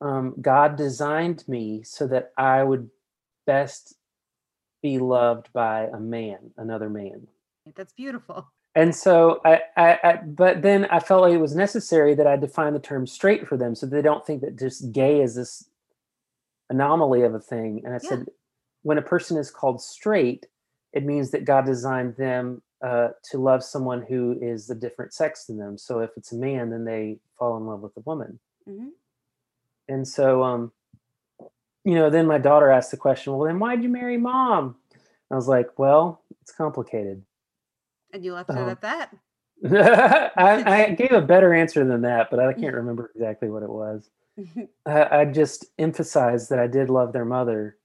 um, god designed me so that i would best be loved by a man another man. That's beautiful. And so I, I, I, but then i felt like it was necessary that i define the term straight for them so they don't think that just gay is this anomaly of a thing. And i yeah. said when a person is called straight it means that god designed them uh, to love someone who is a different sex than them so if it's a man then they fall in love with a woman mm-hmm. And so, um, you know, then my daughter asked the question, well, then why'd you marry mom? I was like, well, it's complicated. And you left it Um, at that. <laughs> I, I <laughs> gave a better answer than that, but I can't remember exactly what it was. <laughs> I, I just emphasized that I did love their mother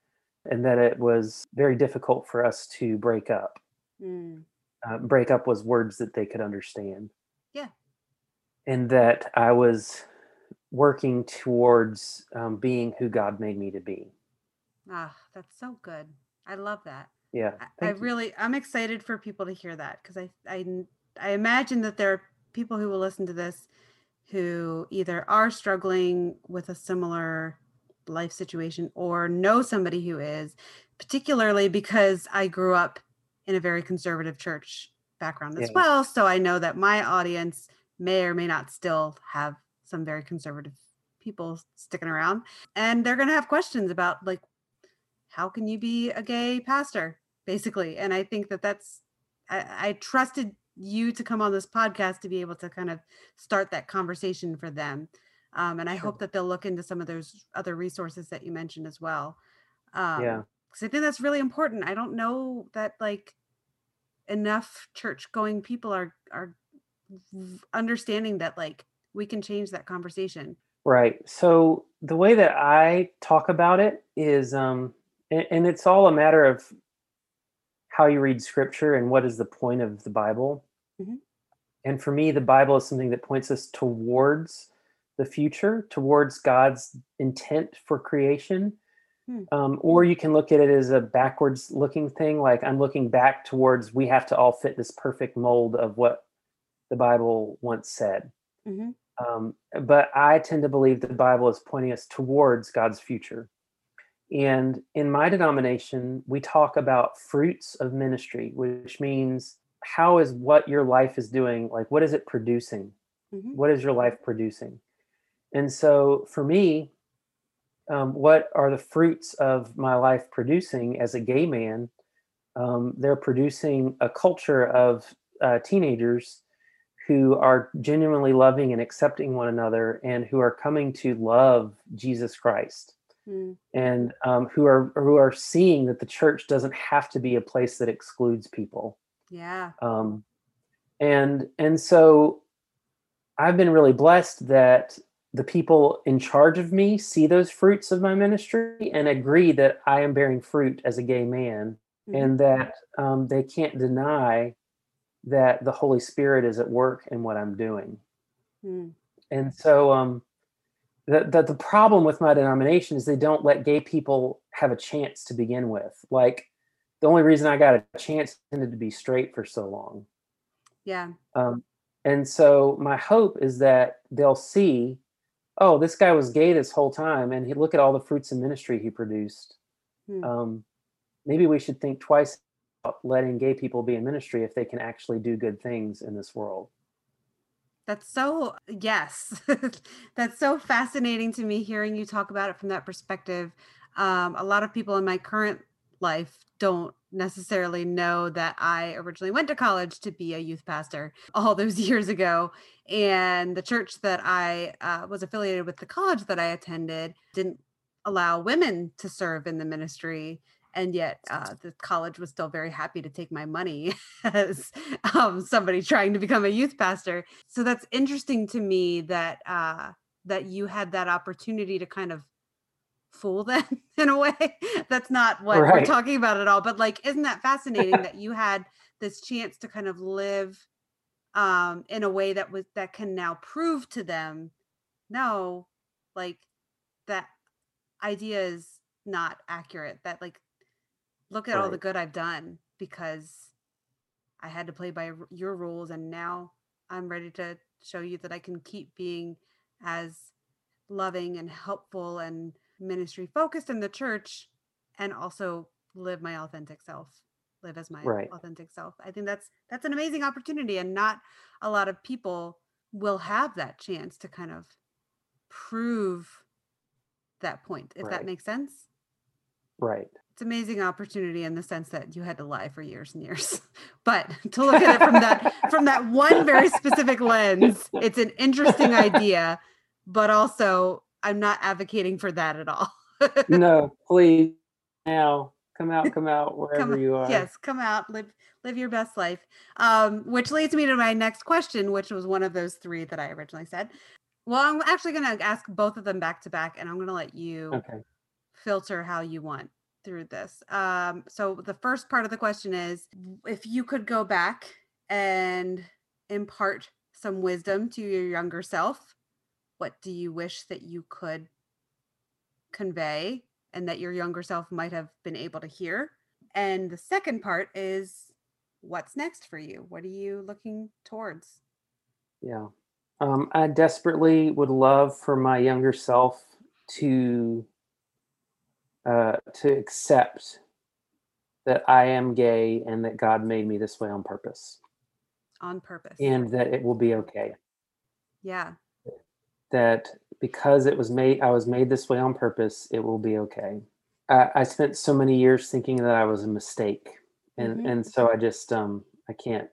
and that it was very difficult for us to break up. Mm, Uh, break up was words that they could understand. Yeah. And that I was working towards um, being who God made me to be. ah, that's so good. I love that. Yeah. I, I really, I'm excited for people to hear that because I, I, I imagine that there are people who will listen to this who either are struggling with a similar life situation or know somebody who is, particularly because I grew up in a very conservative church background as Yeah. well. So I know that my audience may or may not still have some very conservative people sticking around and they're going to have questions about like how can you be a gay pastor basically and i think that that's I, I trusted you to come on this podcast to be able to kind of start that conversation for them um, and i hope that they'll look into some of those other resources that you mentioned as well um, Yeah. because i think that's really important i don't know that like enough church going people are are understanding that like we can change that conversation Right. So the way that I talk about it is, um, and, and it's all a matter of how you read scripture and what is the point of the Bible. Mhm. And for me, the Bible is something that points us towards the future, towards God's intent for creation. Hmm. Um, or you can look at it as a backwards looking thing, like I'm looking back towards we have to all fit this perfect mold of what the Bible once said. Mhm. Um, but I tend to believe the Bible is pointing us towards God's future. And in my denomination, we talk about fruits of ministry, which means how is what your life is doing, like what is it producing? Mhm. What is your life producing? And so for me, um, what are the fruits of my life producing as a gay man? Um, they're producing a culture of uh, teenagers who are genuinely loving and accepting one another and who are coming to love Jesus Christ Mm. and um, who are who are seeing that the church doesn't have to be a place that excludes people yeah um, and and so I've been really blessed that the people in charge of me see those fruits of my ministry and agree that I am bearing fruit as a gay man Mhm. and that um, they can't deny that the Holy Spirit is at work in what I'm doing. Mm. And so um, the, the the problem with my denomination is they don't let gay people have a chance to begin with. Like the only reason I got a chance tended to be straight for so long. yeah Um, and so my hope is that they'll see, oh, this guy was gay this whole time, and he look at all the fruits of ministry he produced. Hmm. Um, maybe we should think twice about letting gay people be in ministry if they can actually do good things in this world. That's so, yes, <laughs> that's so fascinating to me hearing you talk about it from that perspective. Um, a lot of people in my current life don't necessarily know that I originally went to college to be a youth pastor all those <laughs> years ago. And the church that I uh, was affiliated with, the college that I attended, didn't allow women to serve in the ministry and yet uh, the college was still very happy to take my money <laughs> as um, somebody trying to become a youth pastor. So that's interesting to me that uh, that you had that opportunity to kind of fool them <laughs> in a way. That's not what we're talking about at all. But like, isn't that fascinating <laughs> that you had this chance to kind of live um, in a way that was that can now prove to them, no, like that idea is not accurate. That like look at all the good I've done because I had to play by your rules and now I'm ready to show you that I can keep being as loving and helpful and ministry focused in the church and also live my authentic self live as my Right. authentic self i think that's that's an amazing opportunity and not a lot of people will have that chance to kind of prove that point if that makes sense Right. it's amazing opportunity in the sense that you had to lie for years and years <laughs> but <laughs> to look at it from that from that one very specific lens it's an interesting idea but also I'm not advocating for that at all. no, <laughs> please now come out, come out wherever come, you are. Yes, come out, live live your best life. Um, which leads me to my next question, which was one of those three that I originally said. Well, I'm actually going to ask both of them back to back, and I'm going to let you okay. filter how you want through this. Um, so the first part of the question is if you could go back and impart some wisdom to your younger self, what do you wish that you could convey and that your younger self might have been able to hear? And the second part is what's next for you? What are you looking towards? Yeah. Um, I desperately would love for my younger self to uh, to accept that I am gay and that God made me this way on purpose. On purpose. And that it will be okay. Yeah. That because it was made, I was made this way on purpose, it will be okay. I, I spent so many years thinking that I was a mistake. And, mm-hmm. and so I just, um, I can't,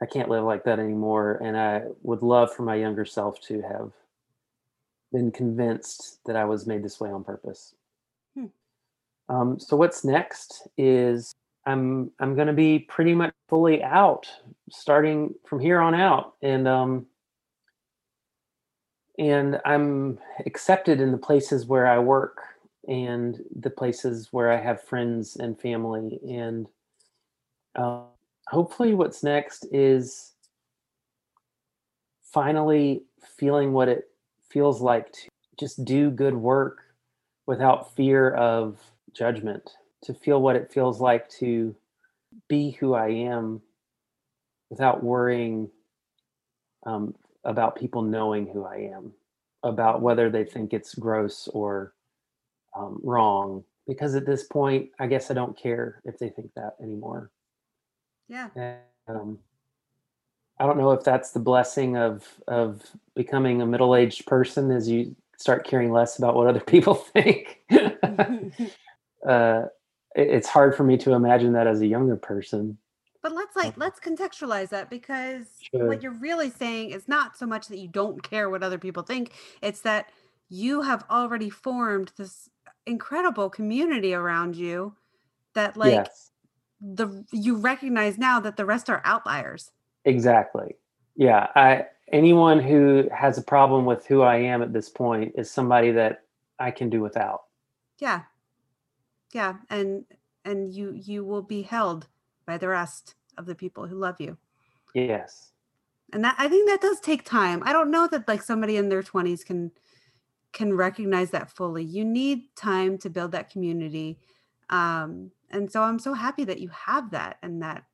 I can't live like that anymore. And I would love for my younger self to have been convinced that I was made this way on purpose. Hmm. Um, so what's next is I'm I'm going to be pretty much fully out starting from here on out, and um, and I'm accepted in the places where I work and the places where I have friends and family, and uh, hopefully, what's next is finally feeling what it feels like to just do good work without fear of judgment, to feel what it feels like to be who I am without worrying um, about people knowing who I am, about whether they think it's gross or um, wrong. Because at this point, I guess I don't care if they think that anymore. Yeah. And, um, I don't know if that's the blessing of of becoming a middle aged person as you start caring less about what other <laughs> people think. <laughs> uh, it's hard for me to imagine that as a younger person. But let's like let's contextualize that because sure. what you're really saying is not so much that you don't care what other people think; it's that you have already formed this incredible community around you that like yes. the you recognize now that the rest are outliers Exactly. Yeah. I anyone who has a problem with who I am at this point is somebody that I can do without. Yeah. Yeah. And and you you will be held by the rest of the people who love you. Yes. And that I think that does take time. I don't know that like somebody in their 20s can can recognize that fully. You need time to build that community. Um and so I'm so happy that you have that and that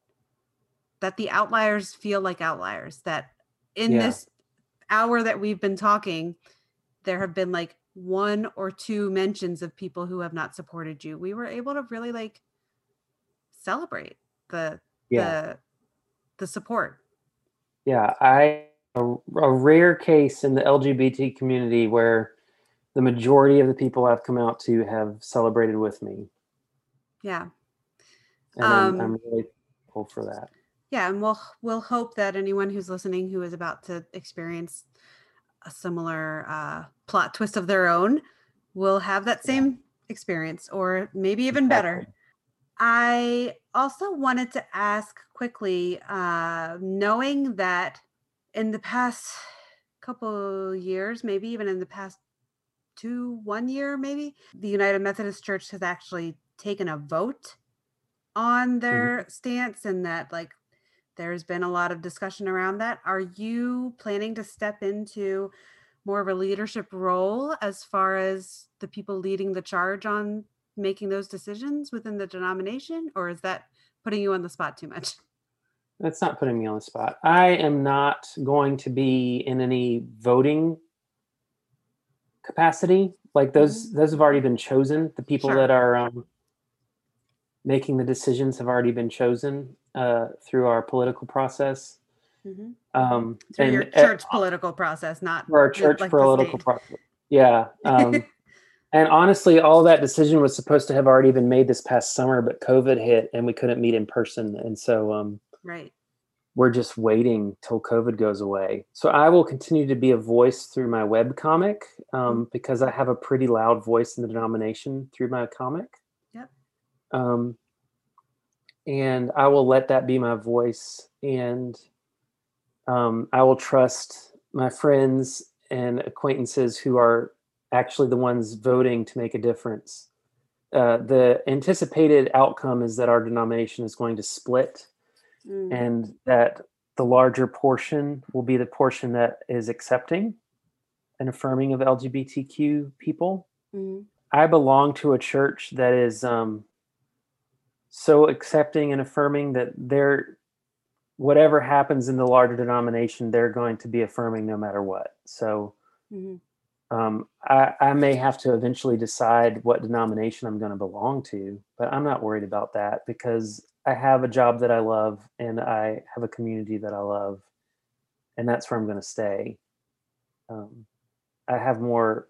that the outliers feel like outliers that in yeah. this hour that we've been talking there have been like one or two mentions of people who have not supported you we were able to really like celebrate the yeah. the the support yeah i a, a rare case in the lgbt community where the majority of the people i've come out to have celebrated with me yeah and um, I'm, I'm really thankful for that yeah and we'll we'll hope that anyone who's listening who is about to experience a similar uh, plot twist of their own will have that same yeah. experience or maybe even exactly. better i also wanted to ask quickly uh, knowing that in the past couple years maybe even in the past two one year maybe the united methodist church has actually taken a vote on mm-hmm. their mm-hmm. stance and that like there's been a lot of discussion around that. Are you planning to step into more of a leadership role as far as the people leading the charge on making those decisions within the denomination, or is that putting you on the spot too much? <laughs> That's not putting me on the spot. I am not going to be in any voting capacity. Like those, mm-hmm. those have already been chosen. The people sure. that are um, making the decisions have already been chosen uh, through our political process. Mm-hmm. Um, through and, your church uh, political process, not for our church like political process. Yeah. <laughs> Um, and honestly, all that decision was supposed to have already been made this past summer, but COVID hit and we couldn't meet in person. And so, um, right. we're just waiting till COVID goes away. So I will continue to be a voice through my web comic um, because I have a pretty loud voice in the denomination through my comic. Yep. Um, and I will let that be my voice, and um, I will trust my friends and acquaintances who are actually the ones voting to make a difference. Uh, the anticipated outcome is that our denomination is going to split mm. and that the larger portion will be the portion that is accepting and affirming of LGBTQ people. Mm. I belong to a church that is um, so accepting and affirming that they're whatever happens in the larger denomination, they're going to be affirming no matter what. So mm-hmm. Um, I, I, may have to eventually decide what denomination I'm going to belong to, but I'm not worried about that because I have a job that I love and I have a community that I love, and that's where I'm going to stay. Um, I have more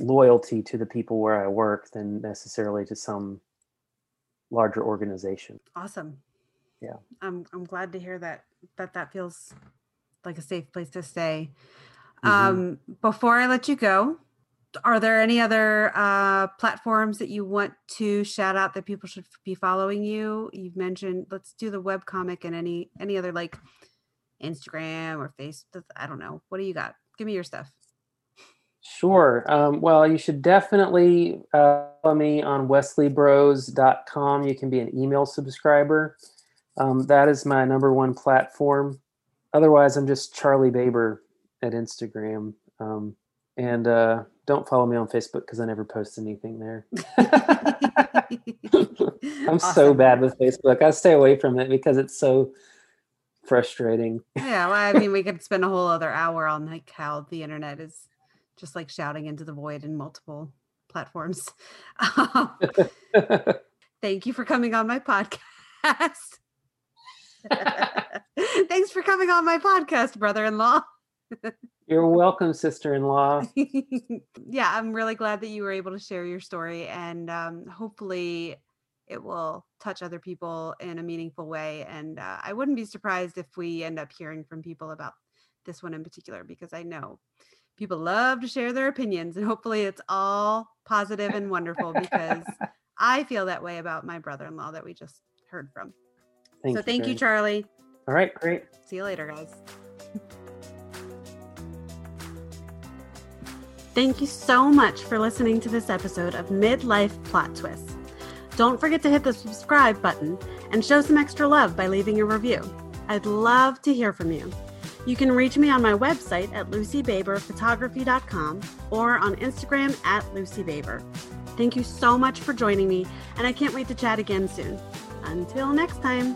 loyalty to the people where I work than necessarily to some larger organization. Awesome. Yeah. I'm I'm glad to hear that that that feels like a safe place to stay. Mm-hmm. Um before I let you go, are there any other uh, platforms that you want to shout out that people should be following you? You've mentioned let's do the web comic and any any other like Instagram or Facebook. I don't know. What do you got? Give me your stuff. Sure. Um, well, you should definitely uh, follow me on wesleybros.com. You can be an email subscriber. Um, that is my number one platform. Otherwise, I'm just Charlie Baber at Instagram. Um, and uh, don't follow me on Facebook because I never post anything there. <laughs> I'm awesome. so bad with Facebook. I stay away from it because it's so frustrating. Yeah, well, I mean, we could spend a whole other hour on like how the internet is just like shouting into the void in multiple platforms. <laughs> thank you for coming on my podcast. <laughs> Thanks for coming on my podcast, brother-in-law. You're welcome, sister-in-law. <laughs> yeah, I'm really glad that you were able to share your story, and um, hopefully, it will touch other people in a meaningful way. And uh, I wouldn't be surprised if we end up hearing from people about this one in particular, because I know people love to share their opinions, and hopefully, it's all positive and wonderful. Because <laughs> I feel that way about my brother-in-law that we just heard from. Thank so you, thank you, Charlie. All right, great. See you later, guys. Thank you so much for listening to this episode of Midlife Plot Twists. Don't forget to hit the subscribe button and show some extra love by leaving a review. I'd love to hear from you. You can reach me on my website at lucybaberphotography.com or on Instagram at lucybaber. Thank you so much for joining me, and I can't wait to chat again soon. Until next time.